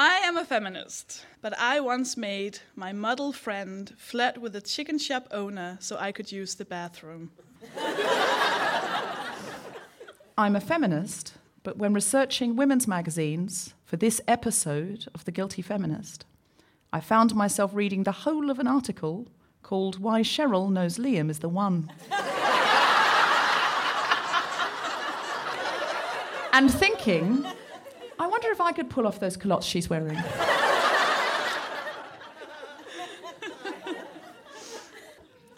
I am a feminist, but I once made my model friend flirt with a chicken shop owner so I could use the bathroom. I'm a feminist, but when researching women's magazines for this episode of The Guilty Feminist, I found myself reading the whole of an article called Why Cheryl Knows Liam is the One. and thinking, I wonder if I could pull off those culottes she's wearing.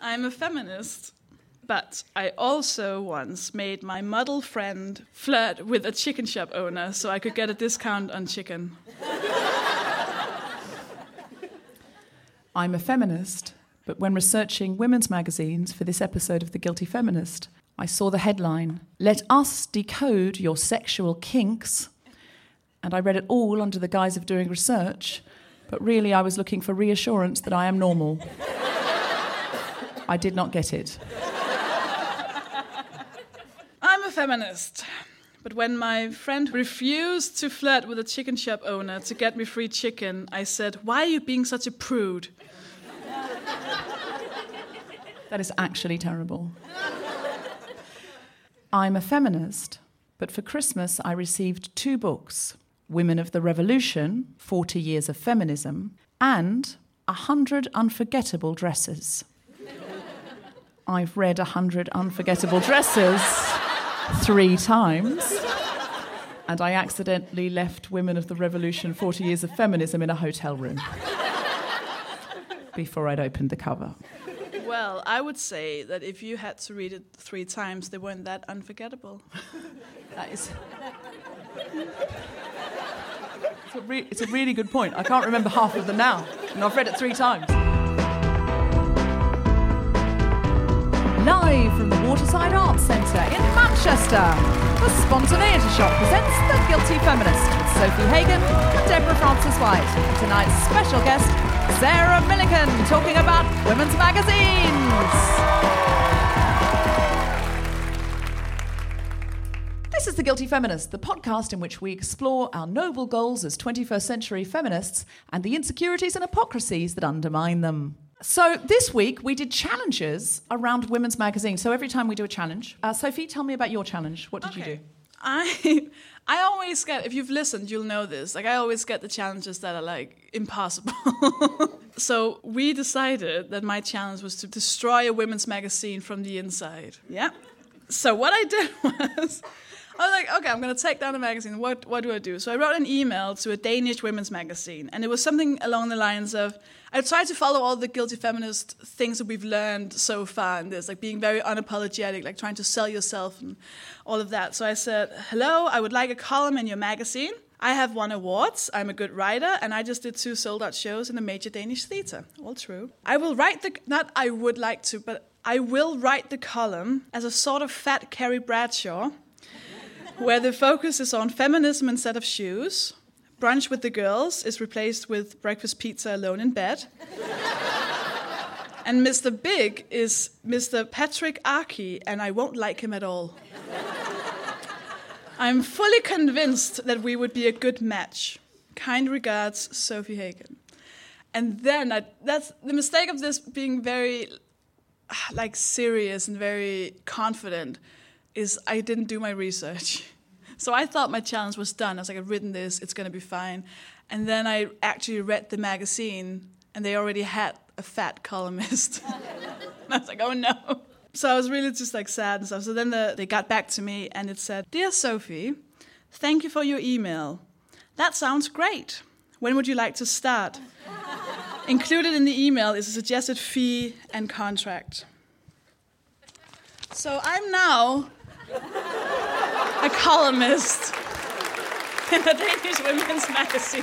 I'm a feminist, but I also once made my model friend flirt with a chicken shop owner so I could get a discount on chicken. I'm a feminist, but when researching women's magazines for this episode of The Guilty Feminist, I saw the headline Let Us Decode Your Sexual Kinks. And I read it all under the guise of doing research, but really I was looking for reassurance that I am normal. I did not get it. I'm a feminist. But when my friend refused to flirt with a chicken shop owner to get me free chicken, I said, Why are you being such a prude? That is actually terrible. I'm a feminist, but for Christmas I received two books Women of the Revolution 40 Years of Feminism and A Hundred Unforgettable Dresses. I've read A Hundred Unforgettable Dresses three times. And I accidentally left Women of the Revolution 40 Years of Feminism in a hotel room before I'd opened the cover. Well, I would say that if you had to read it three times, they weren't that unforgettable. That is. It's a, re- it's a really good point. I can't remember half of them now, and I've read it three times. Live from the Waterside Arts Centre in Manchester, the Spontaneity Shop presents The Guilty Feminist with Sofie Hagen and Deborah Frances-White. Tonight's special guest, Sarah Millican talking about women's magazines. This is The Guilty Feminist, the podcast in which we explore our noble goals as 21st century feminists and the insecurities and hypocrisies that undermine them. So, this week we did challenges around women's magazines. So, every time we do a challenge, uh, Sofie, tell me about your challenge. What did you do? I I always get if you've listened, you'll know this. Like I always get the challenges that are like impossible. so we decided that my challenge was to destroy a women's magazine from the inside. Yeah. So what I did was I was like, okay, I'm gonna take down the magazine. What what do I do? So I wrote an email to a Danish women's magazine, and it was something along the lines of I tried to follow all the guilty feminist things that we've learned so far in this, like being very unapologetic, like trying to sell yourself and all of that. So I said, hello, I would like a column in your magazine. I have won awards. I'm a good writer, and I just did two sold out shows in a major Danish theater. All true. I will write the not I would like to, but I will write the column as a sort of fat Carrie Bradshaw where the focus is on feminism instead of shoes. Brunch with the girls is replaced with breakfast pizza alone in bed. and Mr. Big is Mr. Patriarchy, and I won't like him at all. I'm fully convinced that we would be a good match. Kind regards, Sofie Hagen. And then I, that's the mistake of this being very like serious and very confident is I didn't do my research. So I thought my challenge was done. I was like, I've written this, it's going to be fine. And then I actually read the magazine, and they already had a fat columnist. and I was like, oh no. So I was really just like sad and stuff. So then the, they got back to me, and it said, Dear Sofie, thank you for your email. That sounds great. When would you like to start? Included in the email is a suggested fee and contract. So I'm now a columnist in a Danish women's magazine,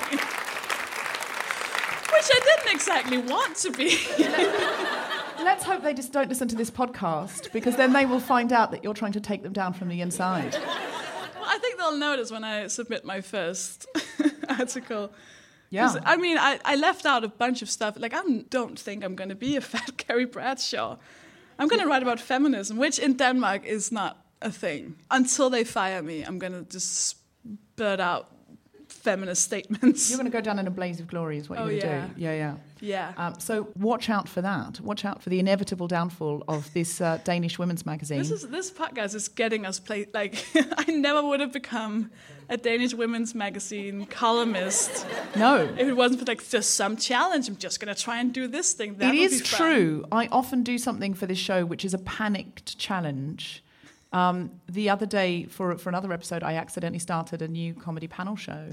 which I didn't exactly want to be. Let's hope they just don't listen to this podcast because then they will find out that you're trying to take them down from the inside. Well, I think they'll notice when I submit my first article. Yeah. I mean, I, I left out a bunch of stuff. Like, I don't think I'm going to be a fat Carrie Bradshaw. I'm going to write about feminism, which in Denmark is not a thing. Until they fire me, I'm going to just spurt out feminist statements. You're going to go down in a blaze of glory, is what Oh, you're going to yeah. do. Yeah, yeah. Yeah. Um, so watch out for that. Watch out for the inevitable downfall of this uh, Danish women's magazine. This is this podcast is getting us play like I never would have become a Danish women's magazine columnist no. if it wasn't for like just some challenge. I'm just gonna try and do this thing. That It is true. I often do something for this show, which is a panicked challenge. Um, the other day, for for another episode, I accidentally started a new comedy panel show,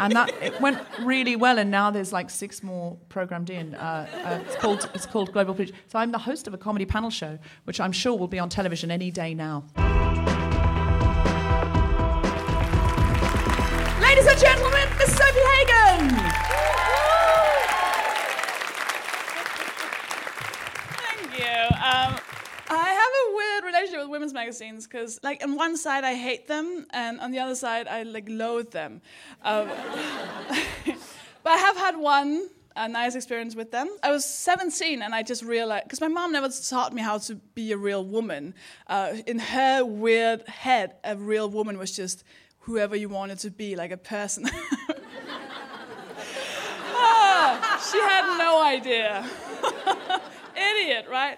and that it went really well. And now there's like six more programmed in. Uh, uh, it's called it's called Global Pillage. So I'm the host of a comedy panel show, which I'm sure will be on television any day now. With women's magazines because, like, on one side I hate them, and on the other side I like loathe them. Um, but I have had one a nice experience with them. I was 17 and I just realized because my mom never taught me how to be a real woman. Uh, in her weird head, a real woman was just whoever you wanted to be, like a person. Ah, she had no idea. Idiot, right?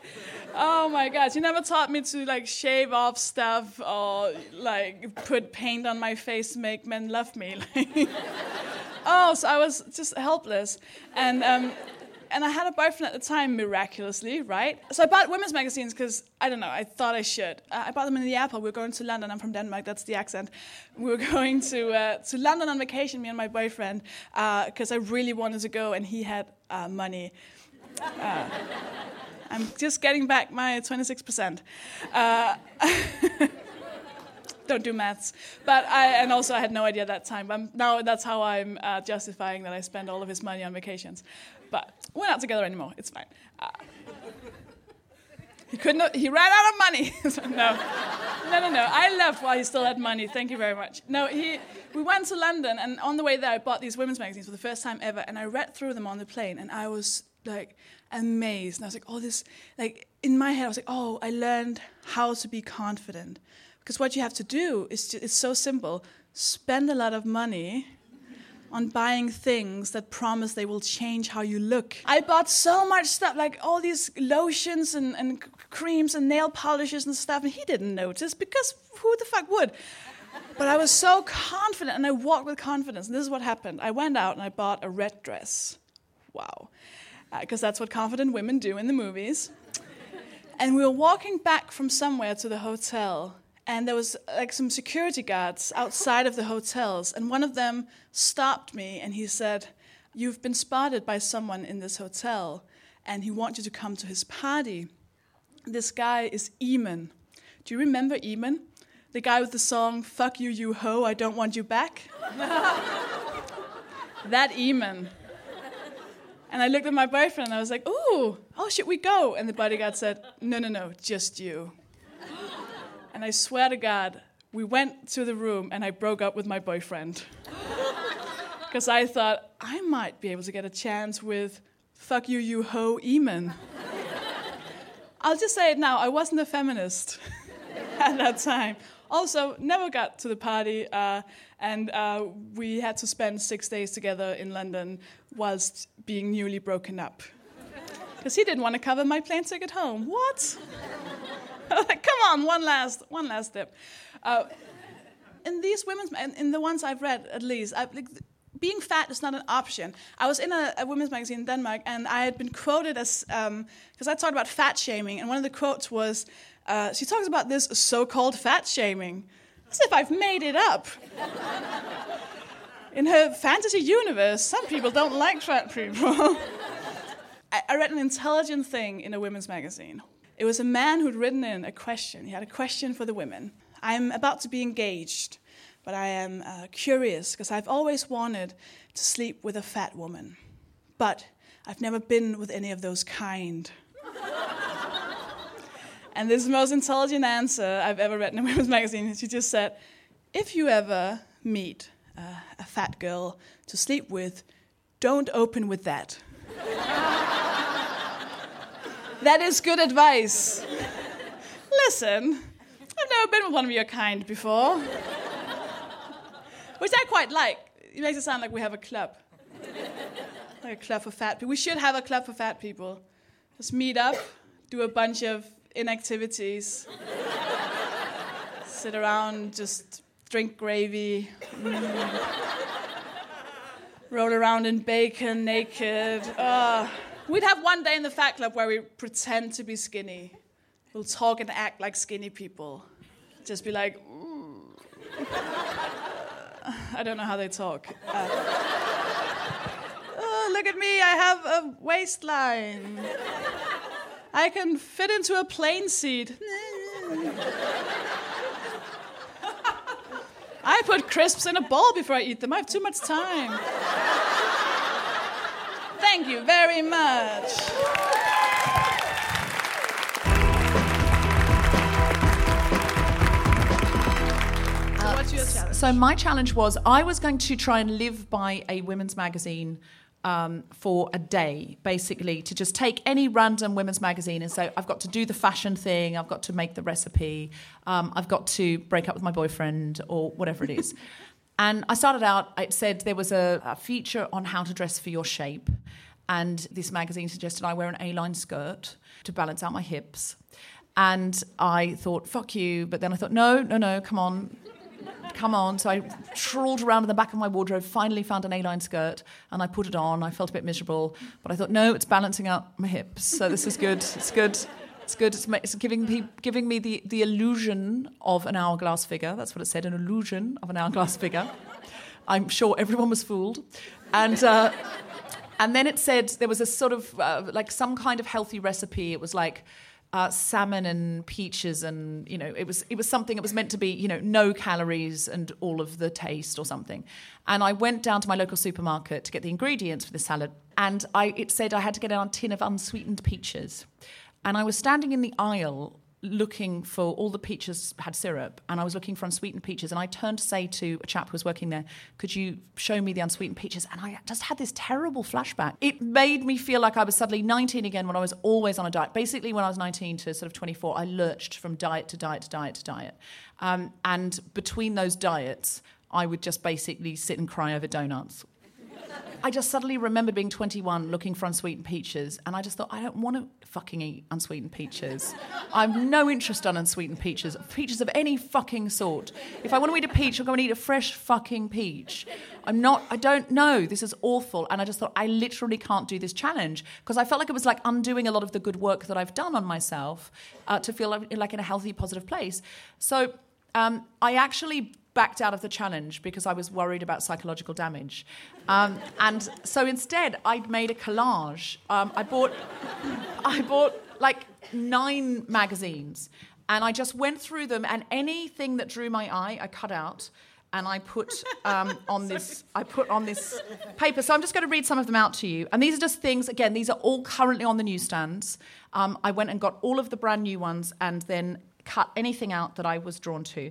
Oh my god, she never taught me to like shave off stuff or like put paint on my face make men love me. Oh, so I was just helpless. And um, and I had a boyfriend at the time, miraculously, right? So I bought women's magazines because I don't know, I thought I should. Uh, I bought them in the airport. We were going to London. I'm from Denmark. That's the accent. We were going to uh, to London on vacation, me and my boyfriend, because I really wanted to go, and he had uh, money. I'm just getting back my 26%. Uh, don't do maths. But I, and also I had no idea at that time. But now that's how I'm uh, justifying that I spend all of his money on vacations. But we're not together anymore. It's fine. Uh, he couldn't. He ran out of money. no, no, no, no. I left while he still had money. Thank you very much. No, he. We went to London, and on the way there, I bought these women's magazines for the first time ever, and I read through them on the plane, and I was like amazed. And I was like, oh, this, like in my head, I was like, oh, I learned how to be confident. Because what you have to do is ju- it's so simple spend a lot of money on buying things that promise they will change how you look. I bought so much stuff, like all these lotions and, and creams and nail polishes and stuff, and he didn't notice because who the fuck would? But I was so confident and I walked with confidence. And this is what happened I went out and I bought a red dress. Wow. Uh, because that's what confident women do in the movies. And we were walking back from somewhere to the hotel, and there was like some security guards outside of the hotels, and one of them stopped me and he said, "You've been spotted by someone in this hotel, and he wants you to come to his party." This guy is Eamon. Do you remember Eamon? The guy with the song "Fuck you, You Ho, I don't want you back." that Eamon. And I looked at my boyfriend and I was like, ooh, oh, should we go? And the bodyguard said, no, no, no, just you. And I swear to God, we went to the room and I broke up with my boyfriend. Because I thought, I might be able to get a chance with fuck you, you hoe, Eamon. I'll just say it now, I wasn't a feminist at that time. Also, never got to the party, uh, and uh, we had to spend six days together in London whilst being newly broken up. Because he didn't want to cover my plane ticket home. What? come on, one last, one last step. Uh, in these women's, in, in the ones I've read at least, I, like, being fat is not an option. I was in a, a women's magazine in Denmark, and I had been quoted as because I talked about fat shaming, and one of the quotes was, uh, she talks about this so-called fat shaming, as if I've made it up. in her fantasy universe, some people don't like fat people. I, I read an intelligent thing in a women's magazine. It was a man who'd written in a question. He had a question for the women. I'm about to be engaged, but I am uh, curious because I've always wanted to sleep with a fat woman. But I've never been with any of those kind. And this is the most intelligent answer I've ever read in a women's magazine. She just said, if you ever meet uh, a fat girl to sleep with, don't open with that. that is good advice. Listen, I've never been with one of your kind before. Which I quite like. It makes it sound like we have a club. Like a club for fat people. We should have a club for fat people. Just meet up, do a bunch of inactivities, sit around, just drink gravy, mm. roll around in bacon naked. Uh, we'd have one day in the fat club where we pretend to be skinny. We'll talk and act like skinny people. Just be like. I don't know how they talk. Uh, oh, look at me, I have a waistline. I can fit into a plane seat. I put crisps in a bowl before I eat them. I have too much time. Thank you very much. Uh, What's your challenge? So my challenge was I was going to try and live by a women's magazine um, for a day, basically, to just take any random women's magazine and say, I've got to do the fashion thing, I've got to make the recipe, um, I've got to break up with my boyfriend, or whatever it is. and I started out, it said there was a, a feature on how to dress for your shape. And this magazine suggested I wear an A line skirt to balance out my hips. And I thought, fuck you. But then I thought, no, no, no, come on come on. So I trawled around in the back of my wardrobe, finally found an A-line skirt, and I put it on. I felt a bit miserable, but I thought, no, it's balancing out my hips, so this is good. It's good. It's good. It's, it's giving me giving me the the illusion of an hourglass figure. That's what it said, an illusion of an hourglass figure. I'm sure everyone was fooled, and. Uh, and then it said there was a sort of uh, like some kind of healthy recipe. It was like uh, salmon and peaches, and you know, it was it was something. It was meant to be you know no calories and all of the taste or something. And I went down to my local supermarket to get the ingredients for the salad, and I it said I had to get a tin of unsweetened peaches. And I was standing in the aisle looking for all the peaches had syrup, and I was looking for unsweetened peaches. And I turned to say to a chap who was working there, "Could you show me the unsweetened peaches?" And I just had this terrible flashback. It made me feel like I was suddenly 19 again when I was always on a diet. Basically, when I was 19 to sort of 24, I lurched from diet to diet to diet to diet. Um, and between those diets, I would just basically sit and cry over donuts I just suddenly remembered being 21 looking for unsweetened peaches, and I just thought, I don't want to fucking eat unsweetened peaches. I've no interest in unsweetened peaches, peaches of any fucking sort. If I want to eat a peach, I'll go and eat a fresh fucking peach. I'm not, I don't know. This is awful. And I just thought, I literally can't do this challenge because I felt like it was like undoing a lot of the good work that I've done on myself uh, to feel like, like in a healthy, positive place. So um, I actually backed out of the challenge because I was worried about psychological damage. Um, and so instead, I made a collage. Um, I bought, I bought like nine magazines, and I just went through them, and anything that drew my eye, I cut out. And I put um, on this. I put on this paper. So I'm just going to read some of them out to you. And these are just things. Again, these are all currently on the newsstands. Um, I went and got all of the brand new ones, and then cut anything out that I was drawn to.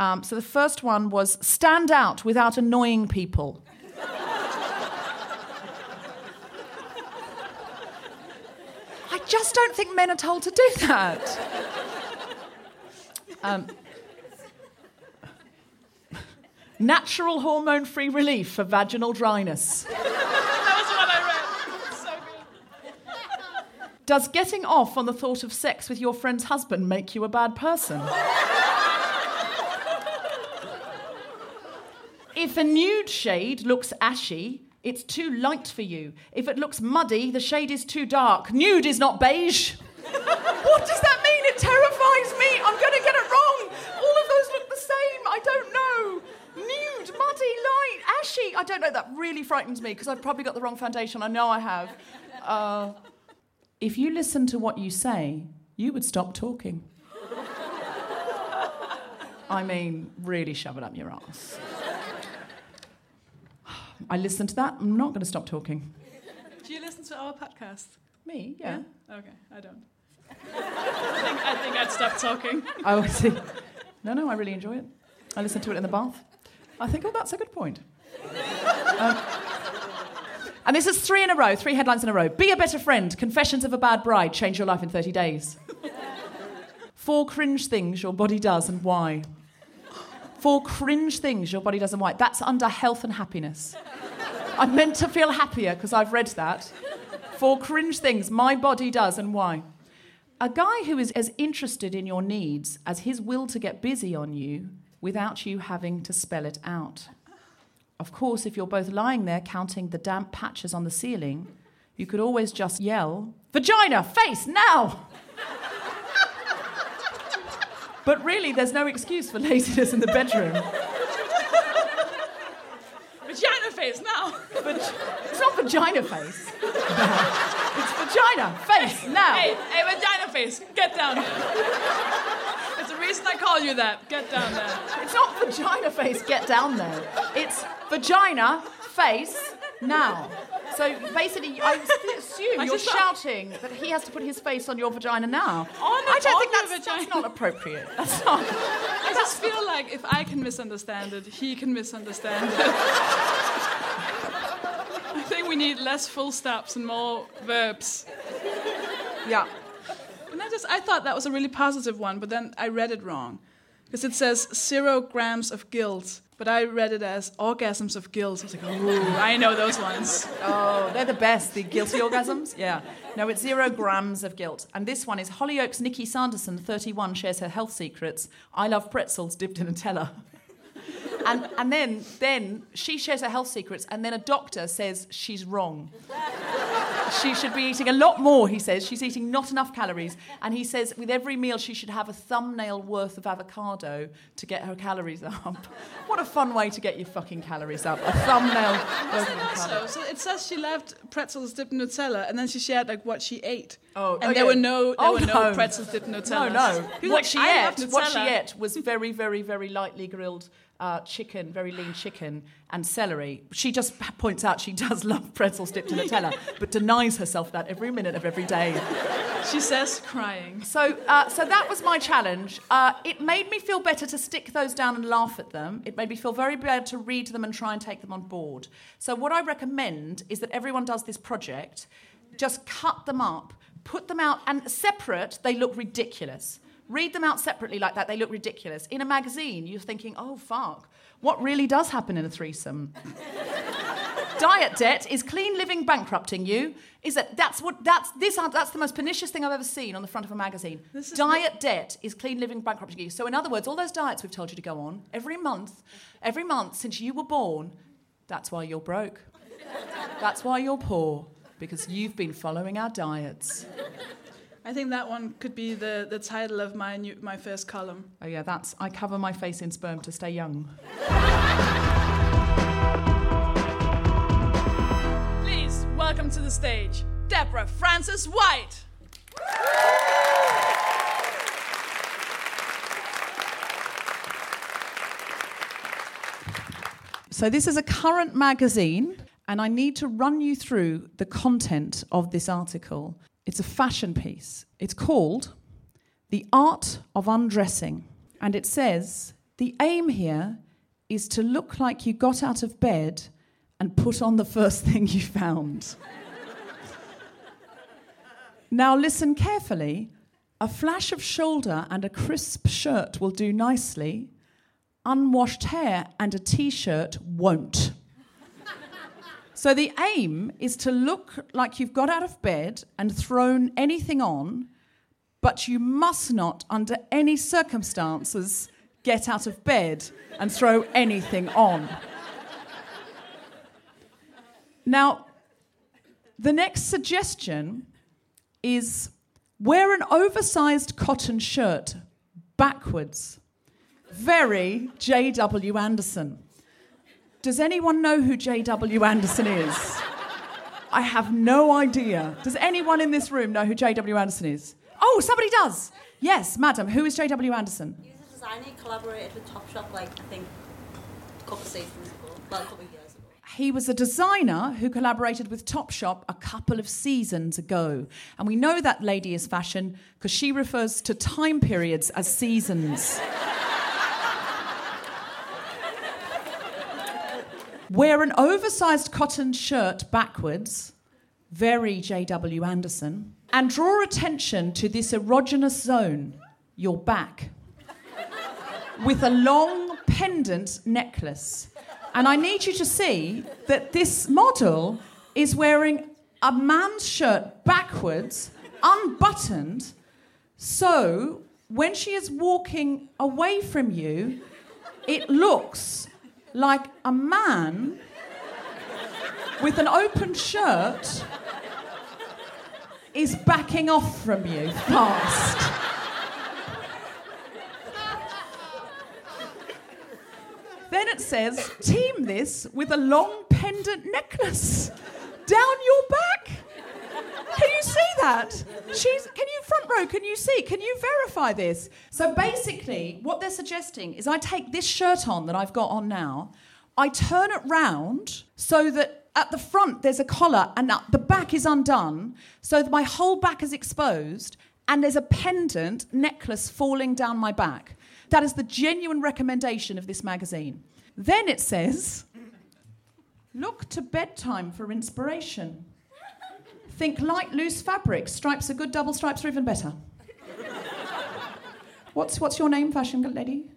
Um, so the first one was stand out without annoying people. I just don't think men are told to do that. Um, natural hormone free relief for vaginal dryness. that was what I read. So good. Does getting off on the thought of sex with your friend's husband make you a bad person? If a nude shade looks ashy, it's too light for you. If it looks muddy, the shade is too dark. Nude is not beige. what does that mean? It terrifies me. I'm going to get it wrong. All of those look the same. I don't know. Nude, muddy, light, ashy. I don't know. That really frightens me because I've probably got the wrong foundation. I know I have. Uh, if you listen to what you say, you would stop talking. I mean, really shove it up your ass. I listened to that. I'm not going to stop talking. Do you listen to our podcast? Me? Yeah. Okay, I don't. I think, I think I'd stop talking. Oh, I see. No, no, I really enjoy it. I listen to it in the bath. I think, oh, that's a good point. Um, and this is three in a row, three headlines in a row. Be a better friend. Confessions of a bad bride. Change your life in 30 days. Four cringe things your body does and why. Four cringe things your body doesn't why. That's under health and happiness. I'm meant to feel happier because I've read that. Four cringe things my body does and why. A guy who is as interested in your needs as his will to get busy on you without you having to spell it out. Of course, if you're both lying there counting the damp patches on the ceiling, you could always just yell, Vagina, face, now! But really, there's no excuse for laziness in the bedroom. Vagina face now. Vag- it's not vagina face. it's vagina face now. Hey, hey, vagina face, get down there. There's a reason I call you that. Get down there. It's not vagina face, get down there. It's vagina face now. So basically, I assume I you're shouting that he has to put his face on your vagina now. On- I don't on think that's, that's not appropriate. That's not. I just feel like if I can misunderstand it, he can misunderstand it. I think we need less full stops and more verbs. Yeah. And I just I thought that was a really positive one, but then I read it wrong. Because it says zero grams of guilt, but I read it as orgasms of guilt. I was like, ooh, I know those ones. Oh, they're the best. The guilty orgasms. Yeah. No, it's zero grams of guilt. And this one is Hollyoaks Nikki Sanderson, 31, shares her health secrets. I love pretzels dipped in Nutella. And, and then, then she shares her health secrets, and then a doctor says she's wrong. She should be eating a lot more, he says. She's eating not enough calories. And he says with every meal she should have a thumbnail worth of avocado to get her calories up. What a fun way to get your fucking calories up. A thumbnail worth of avocado. So, it says she loved pretzels dipped in Nutella, and then she shared like what she ate. Oh, and okay. there were no, there Oh, were no, no. pretzels dipped in No, Nutella. no. Was What she "I ate, what she ate was very, very, very lightly grilled uh, chicken, very lean chicken, and celery. She just points out she does love pretzels dipped in Nutella, but denies herself that every minute of every day. She says, crying. So, uh, so that was my challenge. Uh, it made me feel better to stick those down and laugh at them. It made me feel very bad to read them and try and take them on board. So, what I recommend is that everyone does this project. Just cut them up, put them out, and separate. They look ridiculous. Read them out separately like that. They look ridiculous. In a magazine, you're thinking, "Oh fuck, what really does happen in a threesome?" diet debt is clean living bankrupting you. Is that that's what that's this that's the most pernicious thing I've ever seen on the front of a magazine. Diet debt is clean living bankrupting you. So in other words, all those diets we've told you to go on every month, every month since you were born, that's why you're broke. That's why you're poor because you've been following our diets. I think that one could be the, the title of my new, my first column. Oh yeah, that's I cover my face in sperm to stay young. Please welcome to the stage, Deborah Frances-White. So, this is a current magazine, and I need to run you through the content of this article. It's a fashion piece. It's called The Art of Undressing. And it says the aim here is to look like you got out of bed and put on the first thing you found. now, listen carefully. A flash of shoulder and a crisp shirt will do nicely unwashed hair and a t shirt won't. So the aim is to look like you've got out of bed and thrown anything on, but you must not, under any circumstances, get out of bed and throw anything on. Now, the next suggestion is wear an oversized cotton shirt backwards very J.W. Anderson. Does anyone know who J.W. Anderson is? I have no idea. Does anyone in this room know who J.W. Anderson is? Oh, somebody does. Yes, madam. Who is J.W. Anderson? He's a designer. He collaborated with Topshop, like I think, a couple of seasons ago, well, a couple of years ago. He was a designer who collaborated with Topshop a couple of seasons ago. And we know that lady is fashion because she refers to time periods as seasons. Wear an oversized cotton shirt backwards, very J.W. Anderson, and draw attention to this erogenous zone, your back, with a long pendant necklace. And I need you to see that this model is wearing a man's shirt backwards, unbuttoned, so when she is walking away from you, it looks like a man with an open shirt is backing off from you fast. then it says, team this with a long pendant necklace down your back. Can you see that? She's, can you front row? Can you see? Can you verify this? So basically, what they're suggesting is I take this shirt on that I've got on now, I turn it round so that at the front there's a collar and the back is undone, so that my whole back is exposed, and there's a pendant necklace falling down my back. That is the genuine recommendation of this magazine. Then it says, look to bedtime for inspiration. Think light, loose fabric. Stripes are good, double stripes are even better. what's, what's your name, fashion lady? Eden.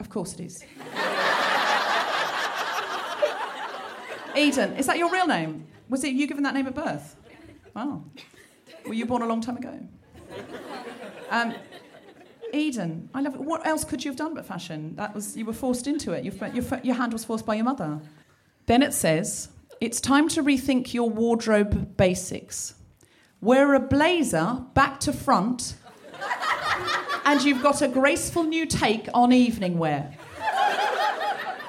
Of course it is. Eden, is that your real name? Was it you given that name at birth? Wow. Were you born a long time ago? Um, Eden, I love it. What else could you have done but fashion? That was you were forced into it. Your, your, your hand was forced by your mother. Then it says, it's time to rethink your wardrobe basics. Wear a blazer back to front, and you've got a graceful new take on evening wear.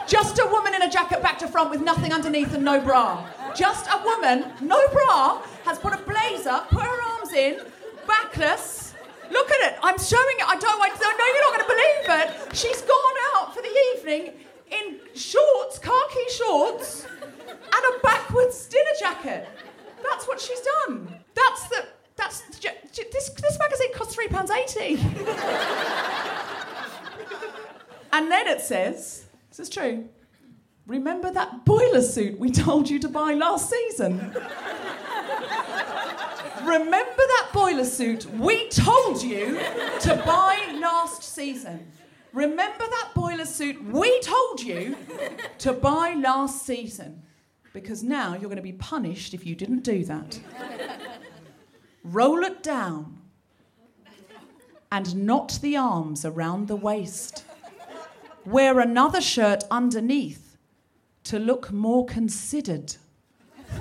Just a woman in a jacket back to front with nothing underneath and no bra. Just a woman, no bra, has put a blazer, put her arms in, backless. Look at it. I'm showing it. I don't. I know you're not going to believe it. She's gone out for the evening in shorts, khaki shorts, and a backwards dinner jacket. That's what she's done. That's the That's this. This magazine costs three pounds eighty. and then it says, "This is true. Remember that boiler suit we told you to buy last season." Remember that boiler suit we told you to buy last season. Remember that boiler suit we told you to buy last season. Because now you're going to be punished if you didn't do that. Roll it down and knot the arms around the waist. Wear another shirt underneath to look more considered.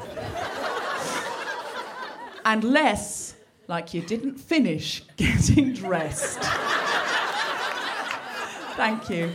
and less like you didn't finish getting dressed. Thank you.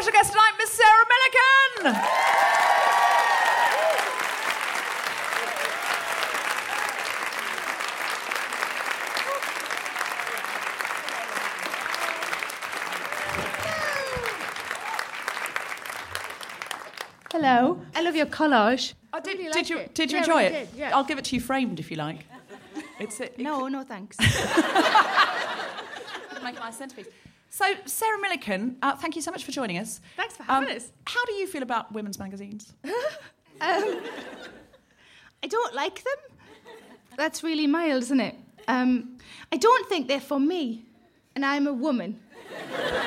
Special guest tonight, Miss Sarah Millican. Hello. I love your collage. Oh, did, Really did like you it. did you Yeah, enjoy really it? did, yeah. I'll give it to you framed if you like. It's it, No, no, thanks. make nice centerpiece. So, Sarah Millican, uh, thank you so much for joining us. Thanks for having Um, us. How do you feel about women's magazines? Um, I don't like them. That's really mild, isn't it? Um, I don't think they're for me, and I'm a woman.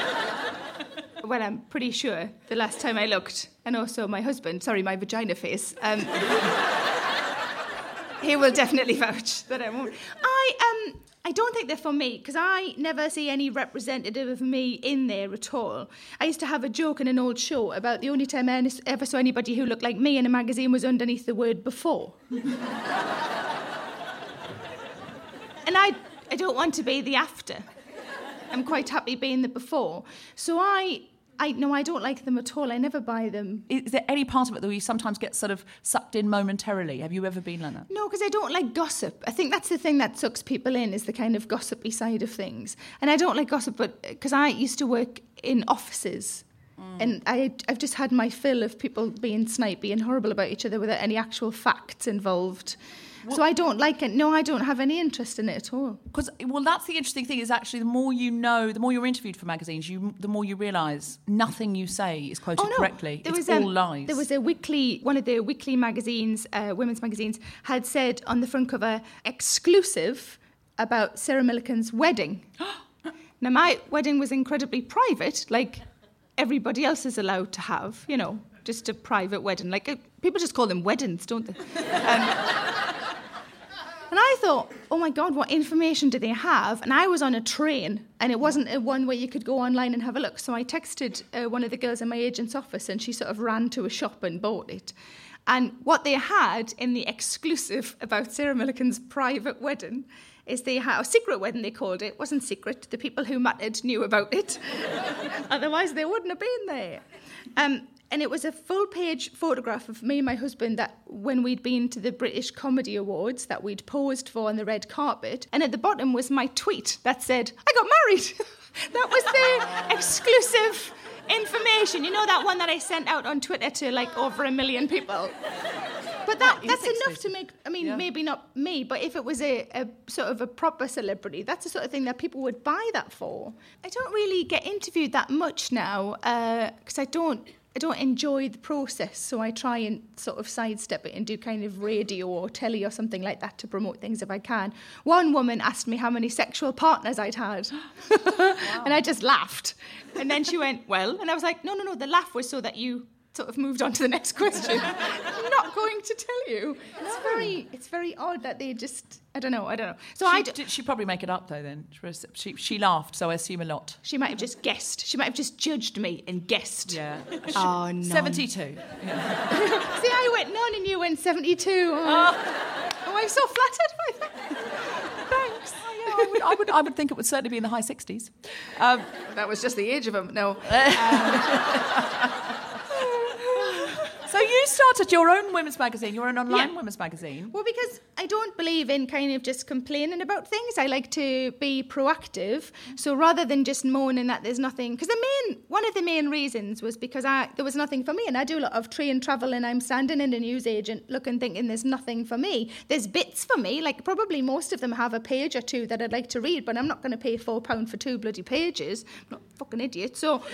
well, I'm pretty sure the last time I looked, and also my husband, sorry, my vagina face, um, he will definitely vouch that a woman. I, um, I don't think they're for me because I never see any representative of me in there at all. I used to have a joke in an old show about the only time I ever saw anybody who looked like me in a magazine was underneath the word before. and I, I don't want to be the after. I'm quite happy being the before. So I, I no, I don't like them at all. I never buy them. Is there any part of it that you sometimes get sort of sucked in momentarily? Have you ever been like that? No, because I don't like gossip. I think that's the thing that sucks people in is the kind of gossipy side of things. And I don't like gossip, but because I used to work in offices. Mm. And I, I've just had my fill of people being snipey and horrible about each other without any actual facts involved. So I don't like it. No, I don't have any interest in it at all. Because well, that's the interesting thing is actually the more you know, the more you're interviewed for magazines, you the more you realise nothing you say is quoted Oh no, correctly. There it's was all um, lies. There was a weekly, one of the weekly magazines, uh, women's magazines, had said on the front cover, exclusive about Sarah Millican's wedding. now my wedding was incredibly private, like everybody else is allowed to have, you know, just a private wedding. Like uh, people just call them weddings, don't they? Um, and I thought, oh my God, what information do they have? And I was on a train, and it wasn't a one where you could go online and have a look. So I texted uh, one of the girls in my agent's office, and she sort of ran to a shop and bought it. And what they had in the exclusive about Sarah Millican's private wedding is they had a secret wedding. They called it. it wasn't secret. The people who mattered knew about it. Otherwise, they wouldn't have been there. Um, and it was a full page photograph of me and my husband that when we'd been to the British Comedy Awards that we'd posed for on the red carpet. And at the bottom was my tweet that said, I got married. that was the exclusive information. You know that one that I sent out on Twitter to like over a million people? But that, That that's enough to make, I mean, Yeah. maybe not me, but if it was a, a sort of a proper celebrity, that's the sort of thing that people would buy that for. I don't really get interviewed that much now uh, because I don't. I don't enjoy the process, so I try and sort of sidestep it and do kind of radio or telly or something like that to promote things if I can. One woman asked me how many sexual partners I'd had, and I just laughed. And then she went, Well, and I was like, No, no, no, the laugh was so that you sort of moved on to the next question. I'm not going to tell you. It's very, it's very odd that they just, I don't know, I don't know. So she, I, d- did she probably make it up though? Then she, was- she she laughed, so I assume a lot. she might have just guessed. She might have just judged me and guessed. Yeah. Oh, no. Seventy-two. See, I went none and you went 72. Oh, oh I'm so flattered by that. Thanks. I would, I would, I would think it would certainly be in the high 60s. Um, That was just the age of them. No. so you started your own women's magazine, your own online Yeah. women's magazine. Well, because I don't believe in kind of just complaining about things. I like to be proactive. So rather than just moaning that there's nothing, because the main one of the main reasons was because I there was nothing for me, and I do a lot of train travel, and I'm standing in a newsagent looking, thinking there's nothing for me. There's bits for me, like probably most of them have a page or two that I'd like to read, but I'm not going to pay four pound for two bloody pages. I'm not a fucking idiot. So.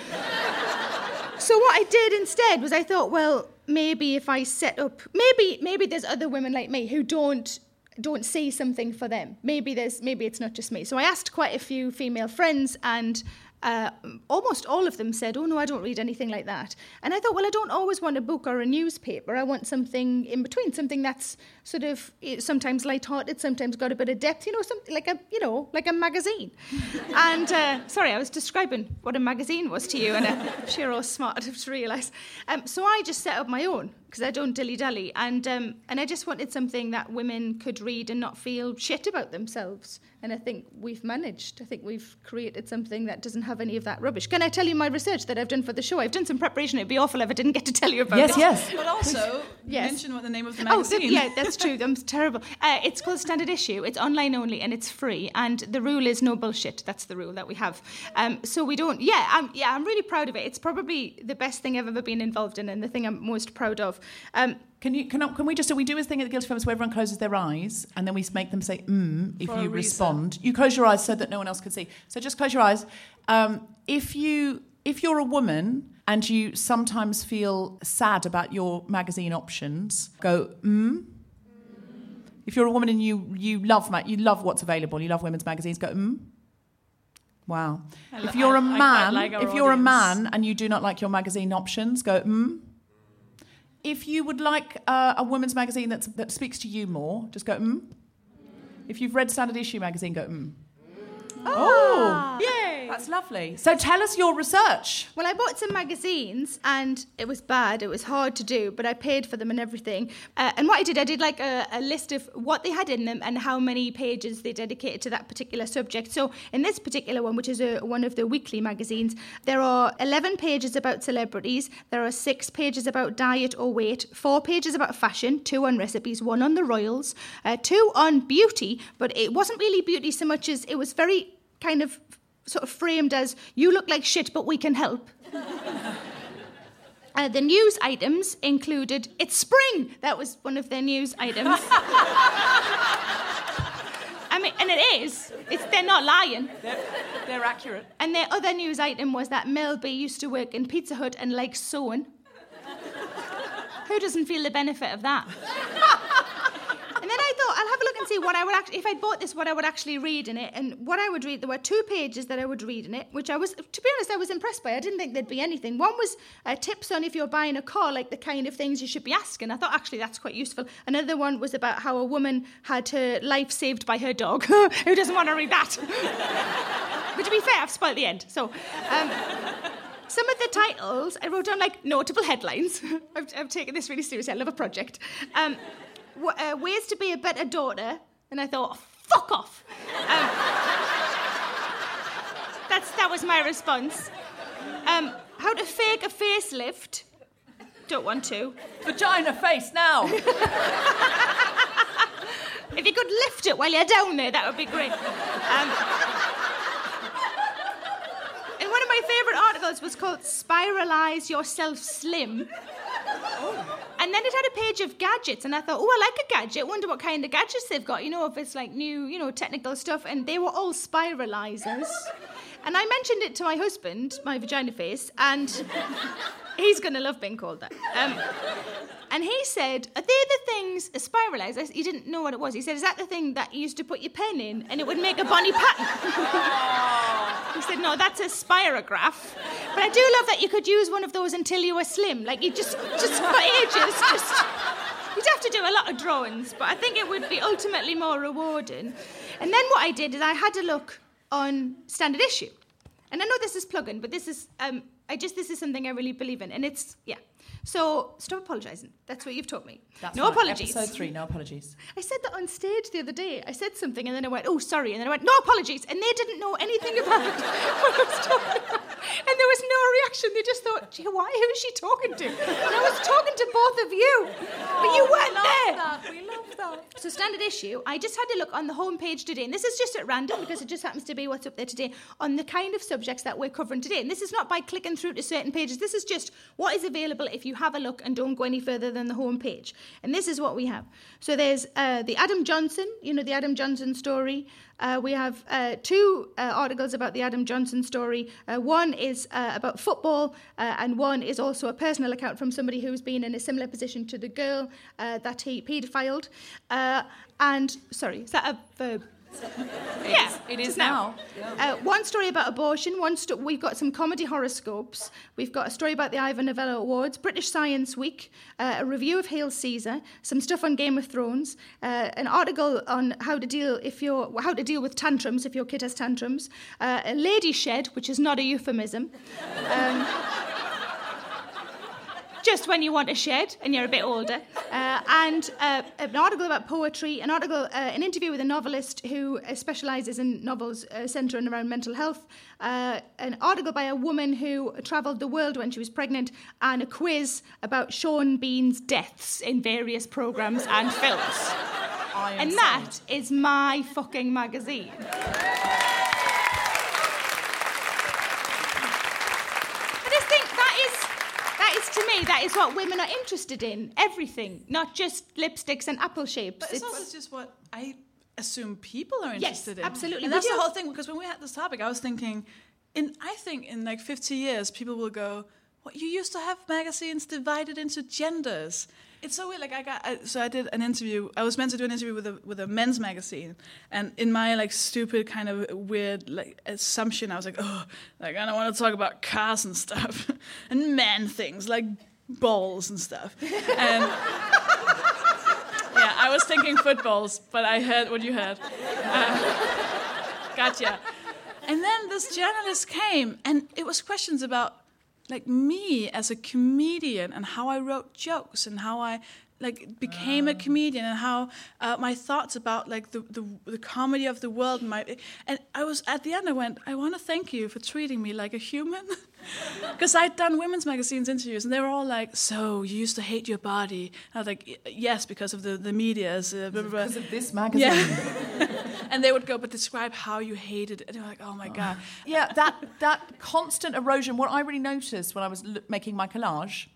So what I did instead was I thought, well, maybe if I set up, maybe maybe there's other women like me who don't don't see something for them. Maybe there's maybe it's not just me. So I asked quite a few female friends and. Uh, almost all of them said, "Oh no, I don't read anything like that." And I thought, well, I don't always want a book or a newspaper. I want something in between, something that's sort of eh, sometimes light-hearted, sometimes got a bit of depth. You know, something like a you know like a magazine. and uh, sorry, I was describing what a magazine was to you, and uh, sure, all smart enough to realise. Um, so I just set up my own because I don't dilly dally, and um, and I just wanted something that women could read and not feel shit about themselves. And I think we've managed. I think we've created something that doesn't have any of that rubbish. Can I tell you my research that I've done for the show? I've done some preparation. It'd be awful if I didn't get to tell you about Yes, it. yes. But also, Yes. mention what the name of the Oh, magazine. th- yeah, that's true. I'm terrible. Uh, it's called Standard Issue. It's online only and it's free. And the rule is no bullshit. That's the rule that we have. Um, so we don't. Yeah, I'm. Yeah, I'm really proud of it. It's probably the best thing I've ever been involved in, and the thing I'm most proud of. Um, Can you can, I- can we just do we do this thing at the Guilty Feminist where everyone closes their eyes and then we make them say mm if For you respond. You close your eyes so that no one else can see. So just close your eyes. Um, if you if you're a woman and you sometimes feel sad about your magazine options, go mm. If you're a woman and you you love you love what's available, you love women's magazines, go mm. Wow. If you're a man, like if you're a man and you do not like your magazine options, go mm. If you would like uh, a women's magazine that's, that speaks to you more, just go mm. If you've read Standard Issue magazine, go mm. Oh, yay! That's lovely. So tell us your research. Well, I bought some magazines and it was bad. It was hard to do, but I paid for them and everything. Uh, and what I did, I did like a, a list of what they had in them and how many pages they dedicated to that particular subject. So in this particular one, which is a, one of the weekly magazines, there are 11 pages about celebrities, there are six pages about diet or weight, four pages about fashion, two on recipes, one on the royals, uh, two on beauty, but it wasn't really beauty so much as it was very kind of sort of framed as you look like shit, but we can help. Uh, the news items included it's spring. That was one of their news items. I mean, and it is. It's they're not lying. They're, they're accurate. And their other news item was that Mel B used to work in Pizza Hut and likes sewing. Who doesn't feel the benefit of that? And then I thought I'll have a look and see what I would actually, if I'd bought this, what I would actually read in it. And what I would read, there were two pages that I would read in it, which I was, to be honest, I was impressed by. I didn't think there'd be anything. One was uh, tips on if you're buying a car, like the kind of things you should be asking. I thought actually that's quite useful. Another one was about how a woman had her life saved by her dog. Who doesn't want to read that? but to be fair, I've spoiled the end. So. Um, some of the titles I wrote down like notable headlines. I've, I've taken this really seriously. I love a project. Um, uh, ways to be a better daughter. And I thought, fuck off. Um, that's, that was my response. Um, how to fake a facelift. Don't want to. Vagina face now. If you could lift it while you're down there, that would be great. Um, and one of my favourite articles was called Spiralize Yourself Slim. Oh. And then it had a page of gadgets, and I thought, oh, I like a gadget. Wonder what kind of gadgets they've got. You know, if it's like new, you know, technical stuff. And they were all spiralizers. And I mentioned it to my husband, my vagina face, and he's going to love being called that. Um, and he said, Are they the things, a spiralizer? He didn't know what it was. He said, Is that the thing that you used to put your pen in and it would make a bunny pattern? he said, No, that's a spirograph. But I do love that you could use one of those until you were slim. Like you just, just for ages, just. You'd have to do a lot of drawings, but I think it would be ultimately more rewarding. And then what I did is I had a look on standard issue. And I know this is plug-in, but this is um, I just this is something I really believe in, and it's yeah. So stop apologising. That's what you've taught me. That's no right. apologies. Episode three, no apologies. I said that on stage the other day. I said something and then I went, oh, sorry. And then I went, no apologies. And they didn't know anything about what I was talking. And there was no reaction. They just thought, gee, why? Who is she talking to? And I was talking to both of you. but you weren't there. That. We love that. So standard issue, I just had a look on the homepage today, and this is just at random because it just happens to be what's up there today on the kind of subjects that we're covering today. And this is not by clicking through to certain pages. This is just what is available if you have a look and don't go any further than the home page. And this is what we have. So there's uh, the Adam Johnson, you know, the Adam Johnson story. Uh, we have uh, two uh, articles about the Adam Johnson story. Uh, one is uh, about football, and one is also a personal account from somebody who's been in a similar position to the girl that he paedophiled. and sorry, is that a verb? Yeah, it is just now. Uh, one story about abortion. One sto- we've got some comedy horoscopes. We've got a story about the Ivor Novello Awards, British Science Week, uh, a review of Hail Caesar, some stuff on Game of Thrones, uh, an article on how to deal if you're how to deal with tantrums if your kid has tantrums, uh, a lady shed, which is not a euphemism. Um, just when you want a shed and you're a bit older. Uh, and uh, an article about poetry, an article, uh, an interview with a novelist who uh, specialises in novels uh, centering around mental health, uh, an article by a woman who travelled the world when she was pregnant, and a quiz about Sean Bean's deaths in various programmes and films. And that is my fucking magazine. I just think that is that is to me that is what women are interested in. Everything, not just lipsticks and apple shapes. But it's, also just what I assume people are Yes, interested in. absolutely. And We that's the whole thing. Because when we had this topic, I was thinking, in I think in like 50 years, people will go, "What you used to have magazines divided into genders." It's so weird. Like I got, I, so I did an interview. I was meant to do an interview with a with a men's magazine, and in my like stupid kind of weird like assumption, I was like, oh, like I don't want to talk about cars and stuff, and man things like balls and stuff, and yeah, I was thinking footballs, but I heard what you heard. Uh, gotcha. And then this journalist came, and it was questions about like me as a comedian and how I wrote jokes and how I like became a comedian and how uh, my thoughts about like the, the the comedy of the world and my and I was at the end I went I want to thank you for treating me like a human because I'd done women's magazines interviews and they were all like so you used to hate your body and I was like yes because of the the media's uh, blah, blah, blah." Because of this magazine. yeah and they would go but describe how you hated it and they were like oh my god yeah, that that constant erosion. What I really noticed when I was l- making my collage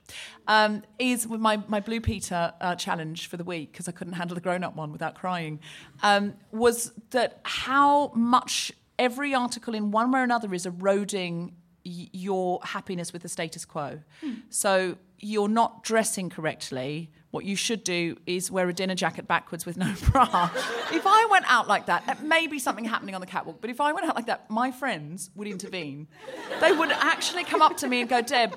um, is with my my Blue Peter uh, challenge for the week because I couldn't handle the grown up one without crying. Um, was that how much every article in one way or another is eroding y- your happiness with the status quo. Hmm. So you're not dressing correctly. What you should do is wear a dinner jacket backwards with no bra. if I went out like that, it may be something happening on the catwalk, but if I went out like that, my friends would intervene. They would actually come up to me and go, Deb,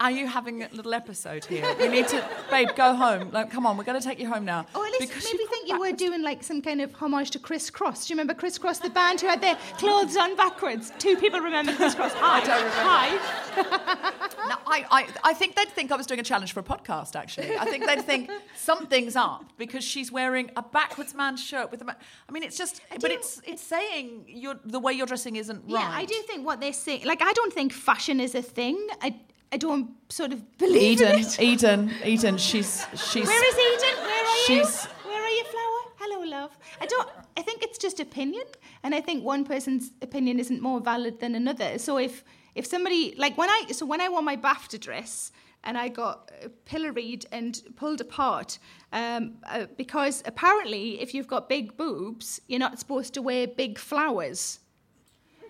are you having a little episode here? We need to, babe, go home. Like, come on, we're going to take you home now. Oh, at least Because maybe think you were doing like some kind of homage to Criss Cross. Do you remember Criss Cross, the band who had their clothes on backwards? Two people remember Criss Cross. Hi. don't remember. Hi. No, I, I, I think they'd think I was doing a challenge for a podcast, actually. I think they'd think something's up because she's wearing a backwards man shirt with a. I mean, it's just, but do- it's it's saying you're, the way you're dressing isn't right. Yeah, I do think what they're saying. Like, I don't think fashion is a thing. I, I don't sort of believe in Eden, it. Eden, Eden, she's. she's Where is Eden? Where are She's- you? Where are you, flower? Hello, love. I don't. I think it's just opinion, and I think one person's opinion isn't more valid than another. So if if somebody like when I so when I wore my BAFTA dress and I got uh, pilloried and pulled apart um, uh, because apparently if you've got big boobs, you're not supposed to wear big flowers.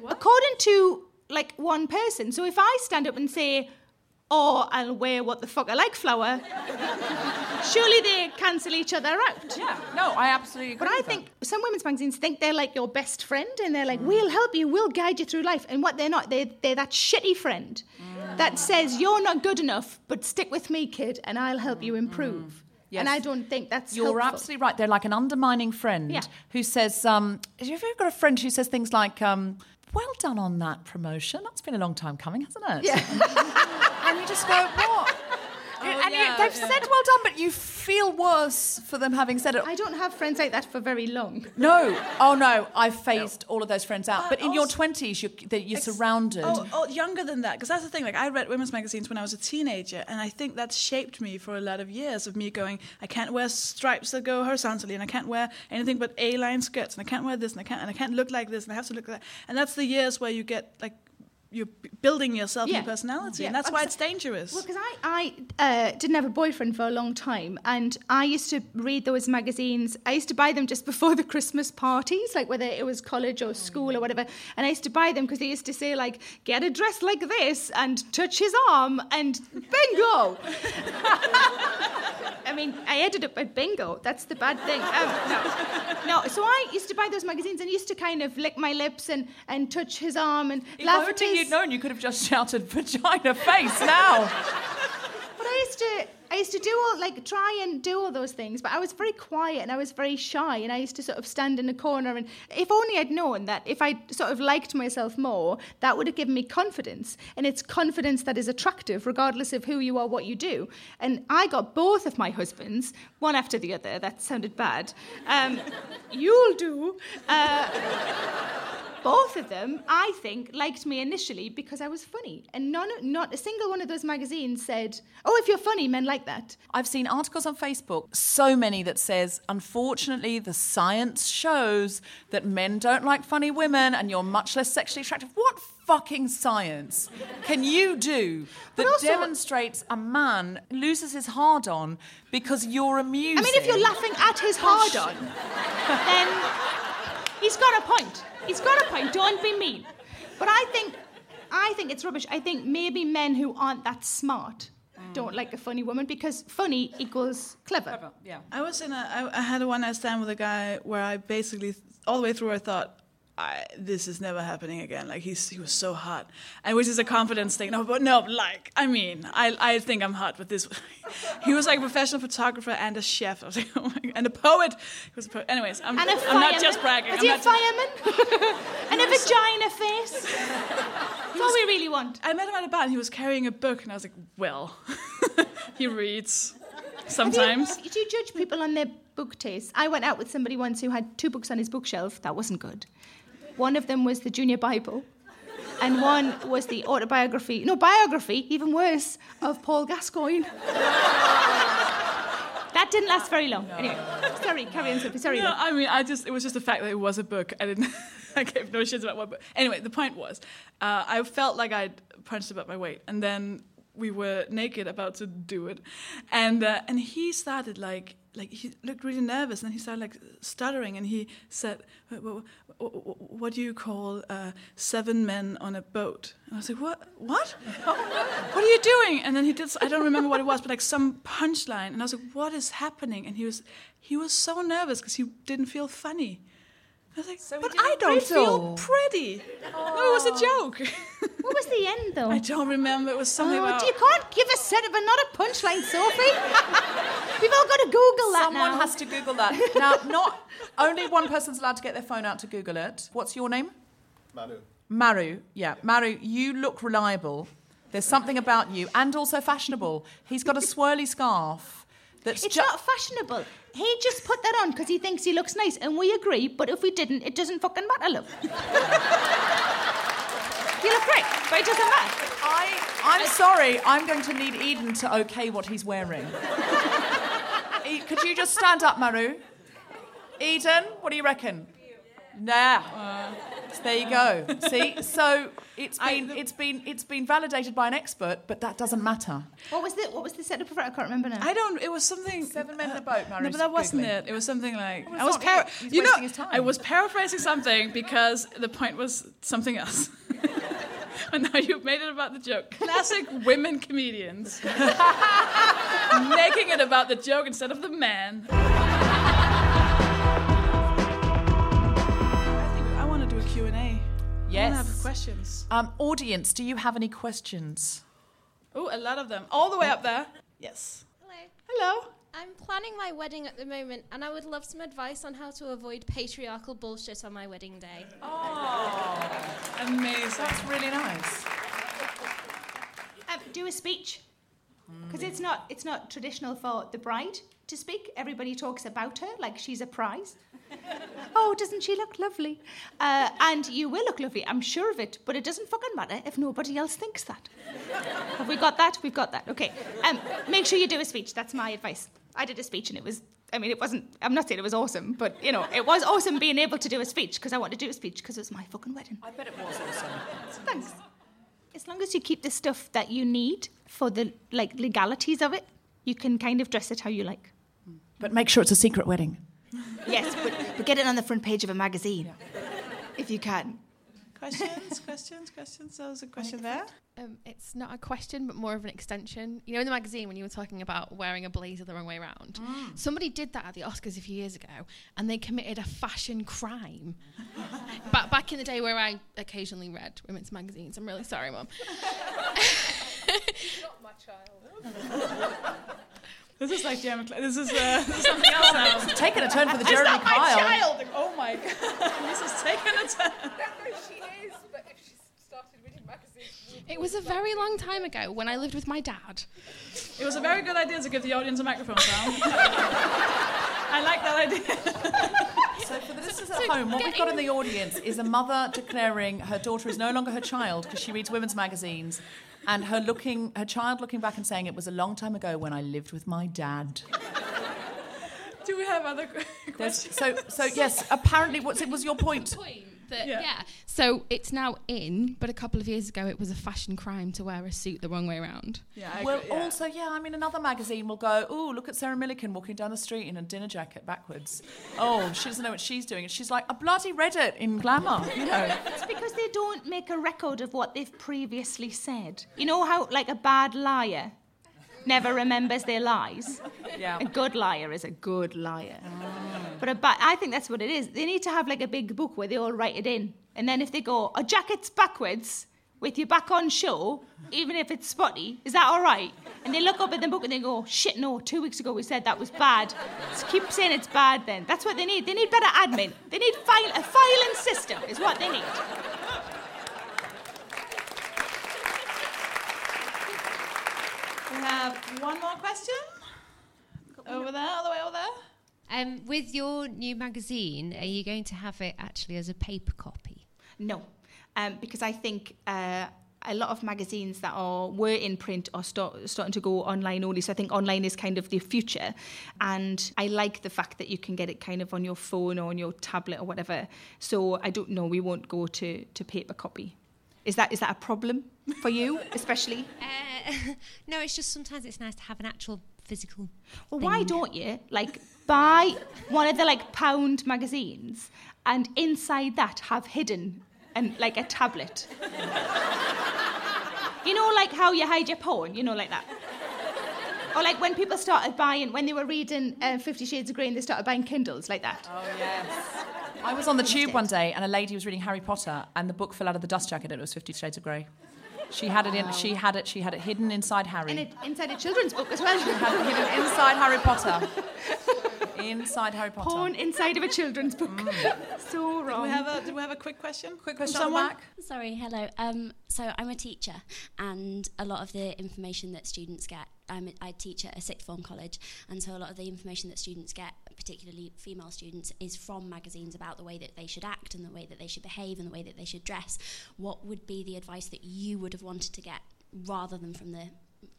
According to like one person. So if I stand up and say, "Oh, I'll wear what the fuck I like flower," surely they cancel each other out. Yeah, no, I absolutely agree. But I with that. think some women's magazines think they're like your best friend and they're like, we'll help you, we'll guide you through life. And what they're not, they're, they're that shitty friend that says, you're not good enough, but stick with me, kid, and I'll help you improve. Yes. And I don't think that's You're helpful. absolutely right. They're like an undermining friend Yeah. who says, um, have you ever got a friend who says things like, um, well done on that promotion. That's been a long time coming, hasn't it? Yeah. and you just go, what? Oh, and yeah, you, they've yeah. said well done, but you feel worse for them having said it. I don't have friends like that for very long. no, oh no, I've phased all of those friends out. But in your twenties, you're, that you're surrounded. Oh, oh, younger than that, because that's the thing. Like I read women's magazines when I was a teenager, and I think that shaped me for a lot of years. Of me going, I can't wear stripes that go horizontally, and I can't wear anything but A-line skirts, and I can't wear this, and I can't, and I can't look like this, and I have to look like that. And that's the years where you get like you're building yourself Yeah. your personality, Yeah. and that's why it's dangerous. Well, because I, I uh, didn't have a boyfriend for a long time, and I used to read those magazines. I used to buy them just before the Christmas parties, like whether it was college or school or whatever. And I used to buy them because they used to say like, "Get a dress like this and touch his arm," and bingo. I mean, I ended up at bingo. That's the bad thing. Um, no, no. So I used to buy those magazines and used to kind of lick my lips and, and touch his arm and if laugh at his. You'd known, you could have just shouted vagina face now. But I used to, I used to do all like try and do all those things. But I was very quiet and I was very shy, and I used to sort of stand in a corner. And if only I'd known that if I sort of liked myself more, that would have given me confidence. And it's confidence that is attractive, regardless of who you are, what you do. And I got both of my husbands, one after the other. That sounded bad. Um, you'll do. Uh, both of them, I think, liked me initially because I was funny. And none, not a single one of those magazines said, oh, if you're funny, men like that. I've seen articles on Facebook, so many that says, unfortunately, the science shows that men don't like funny women and you're much less sexually attractive. What fucking science can you do that also- demonstrates a man loses his hard on because you're amusing? I mean, if you're laughing at his hard on, then he's got a point. He's got a point. Don't be mean. But I think, I think it's rubbish. I think maybe men who aren't that smart don't like a funny woman because funny equals clever. Yeah. I was in a. I, I had a one night stand with a guy where I basically all the way through I thought. I, this is never happening again. Like he's he was so hot, and which is a confidence thing. No, but no, like I mean, I I think I'm hot, but this he was like a professional photographer and a chef. Like, oh my and a poet. He was a poet. Anyways, I'm, And a I'm not just bragging. Was I'm he a fireman? and a vagina face? That's all we really want. I met him at a bar and he was carrying a book, and I was like, well, he reads sometimes. Do you, do you judge people on their book taste? I went out with somebody once who had two books on his bookshelf. That wasn't good. One of them was the Junior Bible, and one was the autobiography, no, biography, even worse, of Paul Gascoigne. that didn't last very long. Anyway, sorry, carry on, Sofie. Sorry. No. I mean, I just it was just the fact that it was a book. I didn't. I gave no shits about what book. Anyway, the point was, uh, I felt like I'd punched above my weight, and then we were naked, about to do it, and uh, and he started like like he looked really nervous, and then he started like stuttering, and he said, "Wh- wh- wh- "What do you call uh, seven men on a boat?" And I was like, "What? What? what are you doing?" And then he did. I don't remember what it was, but like some punchline, and I was like, "What is happening?" And he was he was so nervous because he didn't feel funny. Was like, So but I don't feel riddle. pretty. No, it was a joke. What was the end though? I don't remember. It was something Oh, about. you can't give a set of another punchline, Sofie. We've all got to Google that Someone now. has to Google that. Now, not only one person's allowed to get their phone out to Google it. What's your name? Maru. Maru. Yeah, Maru, you look reliable. There's something about you, and also fashionable. He's got a swirly scarf. That's It's ju- not fashionable. He just put that on because he thinks he looks nice, and we agree. But if we didn't, it doesn't fucking matter, love. you look great, but it doesn't matter. I, I'm sorry. I'm going to need Eden to okay what he's wearing. E- Could you just stand up, Maru? Eden, what do you reckon? Nah. So there you go. See, so it's been it's been it's been validated by an expert, but that doesn't matter. What was the What was the setup for it? I can't remember now. I don't. It was something. Seven men in a uh, boat, No, but that wasn't Googling. it. It was something like it's I was. not Para- He's you know, wasting his time. I was paraphrasing something because the point was something else. and now you've made it about the joke. Classic women comedians making it about the joke instead of the man. Yes. want to have questions. Um, audience, do you have any questions? Oh, a lot of them, all the way up there. Yes. Hello. Hello. I'm planning my wedding at the moment, and I would love some advice on how to avoid patriarchal bullshit on my wedding day. Oh, amazing. That's really nice. Um, do a speech because it's not it's not traditional for the bride to speak. Everybody talks about her like she's a prize. oh, doesn't she look lovely? Uh, and you will look lovely, I'm sure of it. But it doesn't fucking matter if nobody else thinks that. Have we got that? We've got that. Okay. Um, make sure you do a speech. That's my advice. I did a speech and it was. I mean, it wasn't. I'm not saying it was awesome, but you know, it was awesome being able to do a speech because I wanted to do a speech because it was my fucking wedding. I bet it was awesome. Thanks. As long as you keep the stuff that you need for the like legalities of it, you can kind of dress it how you like. But make sure it's a secret wedding. Yes, but, but get it on the front page of a magazine if you can. Questions, questions, questions. There was a question there. Um, it's not a question, but more of an extension. You know, in the magazine when you were talking about wearing a blazer the wrong way around, somebody did that at the Oscars a few years ago, and they committed a fashion crime. back back in the day where I occasionally read women's magazines. I'm really sorry, mum. This is like Jeremy. Cl- this is uh, this is something else now. It's taken a turn for the It's Jeremy not my Kyle. child. Oh my god. this is taking a turn. she is, but if she started reading magazines. It was a very long time ago when I lived with my dad. It was a very good idea to give the audience a microphone sound. I like that idea. So for the listeners at home, what we've got in the audience is a mother declaring her daughter is no longer her child because she reads women's magazines, and her looking, her child looking back and saying it was a long time ago when I lived with my dad. Do we have other qu- There's, questions? so, so yes, apparently, what's it was your point? Point that, Yeah. yeah. So it's now in, but a couple of years ago it was a fashion crime to wear a suit the wrong way around. Yeah, I Well, agree, yeah. also, yeah, I mean, another magazine will go, oh, look at Sarah Millican walking down the street in a dinner jacket backwards. Oh, she doesn't know what she's doing. And she's like, I bloody read it in Glamour, you know. It's because they don't make a record of what they've previously said. You know how, like, a bad liar never remembers their lies? Yeah. A good liar is a good liar. But a ba- I think that's what it is. They need to have, like, a big book where they all write it in. And then if they go, a jacket's backwards with your back on show, even if it's spotty, is that all right? And they look up at the book and they go, shit, no, two weeks ago we said that was bad. Just keep saying it's bad then. That's what they need. They need better admin. They need file- a filing system, is what they need. Have one more question. Over there, all the way over there. Um, with your new magazine, are you going to have it actually as a paper copy? No, um, because I think uh, a lot of magazines that are were in print are start, starting to go online only. So I think online is kind of the future, and I like the fact that you can get it kind of on your phone or on your tablet or whatever. So I don't know. We won't go to to paper copy. Is that is that a problem for you, especially? Uh, no, it's just sometimes it's nice to have an actual physical. Well, why don't you like buy one of the like pound magazines and inside that have hidden and like a tablet? you know, like how you hide your porn, you know, like that. Or like when people started buying, when they were reading uh, Fifty Shades of Grey and they started buying Kindles like that. Oh, yes. I was on the tube one day and a lady was reading Harry Potter and the book fell out of the dust jacket and it was Fifty Shades of Grey. She had it in. She had it. She had it hidden inside Harry. And it, inside a children's book as well. She had it hidden inside Harry Potter. inside Harry Potter. Porn inside of a children's book. so wrong. Do we have a Do we have a quick question? Quick question on the someone? back. Sorry, hello. Um, so I'm a teacher, and a lot of the information that students get, I'm I teach at a sixth form college, and so a lot of the information that students get, particularly female students, is from magazines about the way that they should act and the way that they should behave and the way that they should dress. What would be the advice that you would have wanted to get rather than from the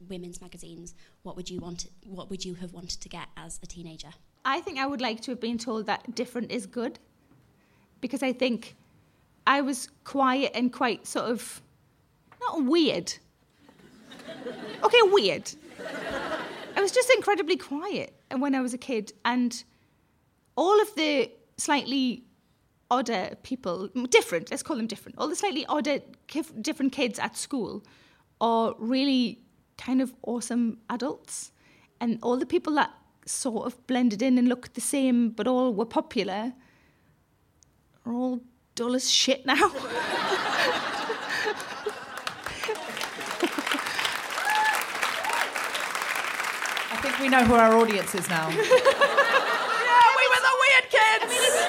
women's magazines? What would you want? What would you have wanted to get as a teenager? I think I would like to have been told that different is good. Because I think I was quiet and quite sort of not weird. Okay, weird. I was just incredibly quiet and when I was a kid, and all of the slightly odder people, different, let's call them different, all the slightly odder, different kids at school are really kind of awesome adults. And all the people that sort of blended in and looked the same but all were popular are all dull as shit now. I think we know who our audience is now. yeah, we were the weird kids. I mean, it's,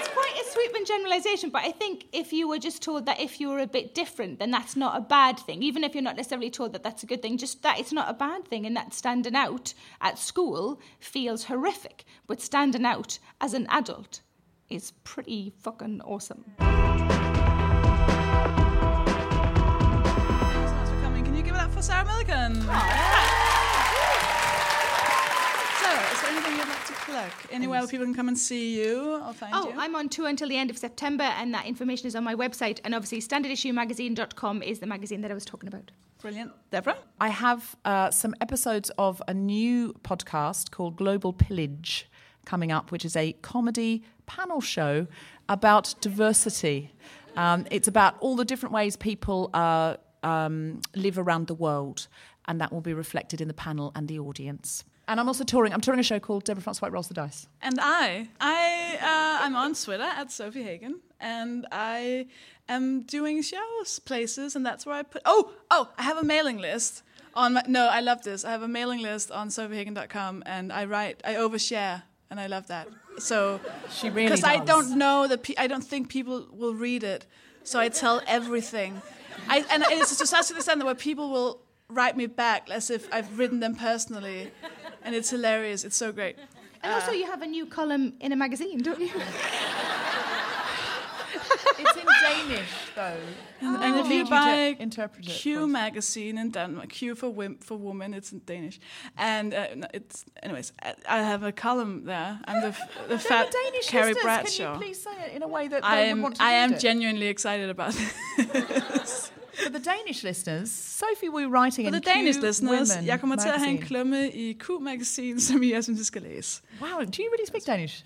it's quite a sweeping generalisation, but I think if you were just told that if you were a bit different, then that's not a bad thing. Even if you're not necessarily told that that's a good thing, just that it's not a bad thing, and that standing out at school feels horrific, but standing out as an adult is pretty fucking awesome. Thanks for coming. You'd like to plug? Anywhere where people can come and see you or find Oh, you? I'm on tour until the end of September, and that information is on my website. And obviously, standardissuemagazine.com is the magazine that I was talking about. Brilliant. Deborah? I have uh, some episodes of a new podcast called Global Pillage coming up, which is a comedy panel show about diversity. Um, it's about all the different ways people uh, um, live around the world, and that will be reflected in the panel and the audience. And I'm also touring. I'm touring a show called Deborah Frances-White Rolls the Dice. And I, I, uh, I'm on Twitter at Sofie Hagen, and I am doing shows places, and that's where I put. Oh, oh, I have a mailing list on. My, no, I love this. I have a mailing list on sofiehagen.com, and I write, I overshare, and I love that. So She really because I don't know that pe- I don't think people will read it, so I tell everything. I, and it's to such an extent that where people will write me back as if I've written them personally, and it's hilarious. It's so great. And also, you have a new column in a magazine, don't you? It's in Danish, though. And, I and if you you to buy interpret it Q magazine in Denmark, Q for wim- for women, it's in Danish, and uh, no, it's anyways. I, I have a column there. I'm the f- the fat Danish Carrie listeners, Bradshaw. Can you please say it in a way that I they would am want to I read am it? genuinely excited about it. For the Danish listeners, Sofie Wu writing For in the Danish Q listeners, Women jeg kommer til at have en magazine. klumme i Q-magasin, som I er, synes, I skal læse. Wow, do you really speak Danish?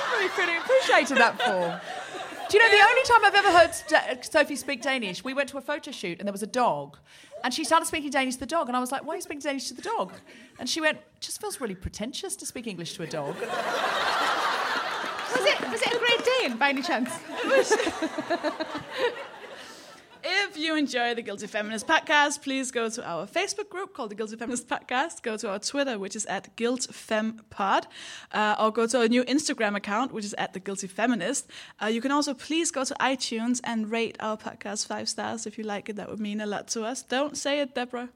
I'm really feeling appreciated that for. Do you know the only time I've ever heard Sofie speak Danish? We went to a photo shoot and there was a dog, and she started speaking Danish to the dog, and I was like, "Why are you speaking Danish to the dog?" And she went, "Just feels really pretentious to speak English to a dog." Was it was it a Great Dane by any chance? If you enjoy the Guilty Feminist podcast, please go to our Facebook group called the Guilty Feminist Podcast. Go to our Twitter, which is at GuiltFemPod, uh, or go to our new Instagram account, which is at the Guilty Feminist. Uh, you can also please go to iTunes and rate our podcast five stars if you like it. That would mean a lot to us. Don't say it, Deborah.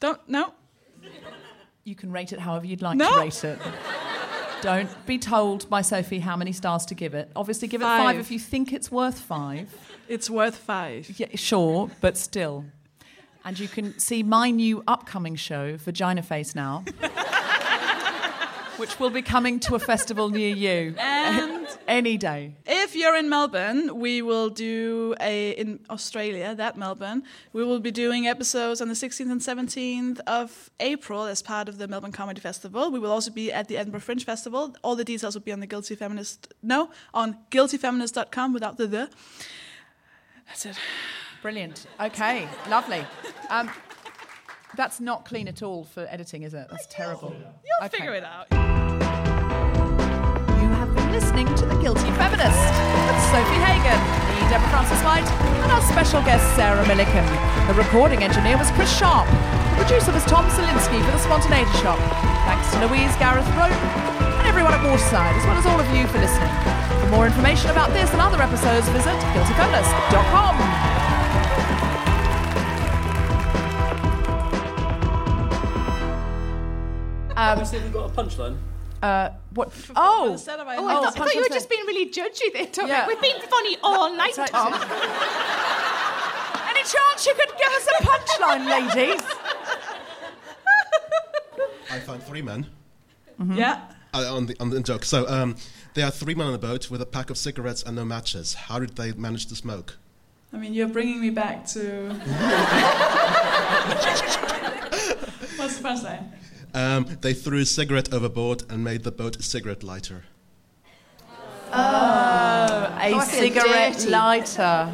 Don't no. You can rate it however you'd like No. to rate it. Don't be told by Sofie how many stars to give it. Obviously, give it Five. five if you think it's worth five. It's worth five. Yeah, sure, but still. And you can see my new upcoming show, Vagina Face Now, which will be coming to a festival near you And any day. If you're in Melbourne, we will do a in Australia, that Melbourne. We will be doing episodes on the 16th and 17th of April as part of the Melbourne Comedy Festival. We will also be at the Edinburgh Fringe Festival. All the details will be on the Guilty Feminist no, on guiltyfeminist.com without the the. That's it. Brilliant. Okay, lovely. Um, That's not clean at all for editing, is it? That's terrible. You'll Okay. figure it out. You have been listening to The Guilty Feminist with Sofie Hagen, me, Deborah Frances-White, and our special guest, Sarah Millican. The recording engineer was Chris Sharp. The producer was Tom Salinsky for The Spontaneity Shop. Thanks to Louise Gareth Rope and everyone at Waterside, as well as all of you for listening. For more information about this and other episodes, visit guiltyfeminist.com. Um, if we've got a punchline. Uh, what? Oh, Oh, I thought, I thought you were just being really judgy there, Tom. Yeah. We've been funny all night, That's Tom. Any chance you could give us a punchline, ladies? I found three men. Yeah. Uh, on the on the joke. So um, there are three men on a boat with a pack of cigarettes and no matches. How did they manage to smoke? I mean, you're bringing me back to. What's the first line? Um, they threw a cigarette overboard and made the boat a cigarette lighter. Oh, a feel cigarette dirty. lighter.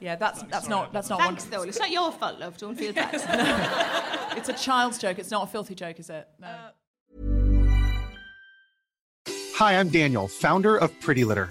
Yeah, that's that's not that's not Thanks, one. though. It's not your fault, love. Don't feel bad. It's a child's joke. It's not a filthy joke, is it? No. Hi, I'm Daniel, founder of Pretty Litter.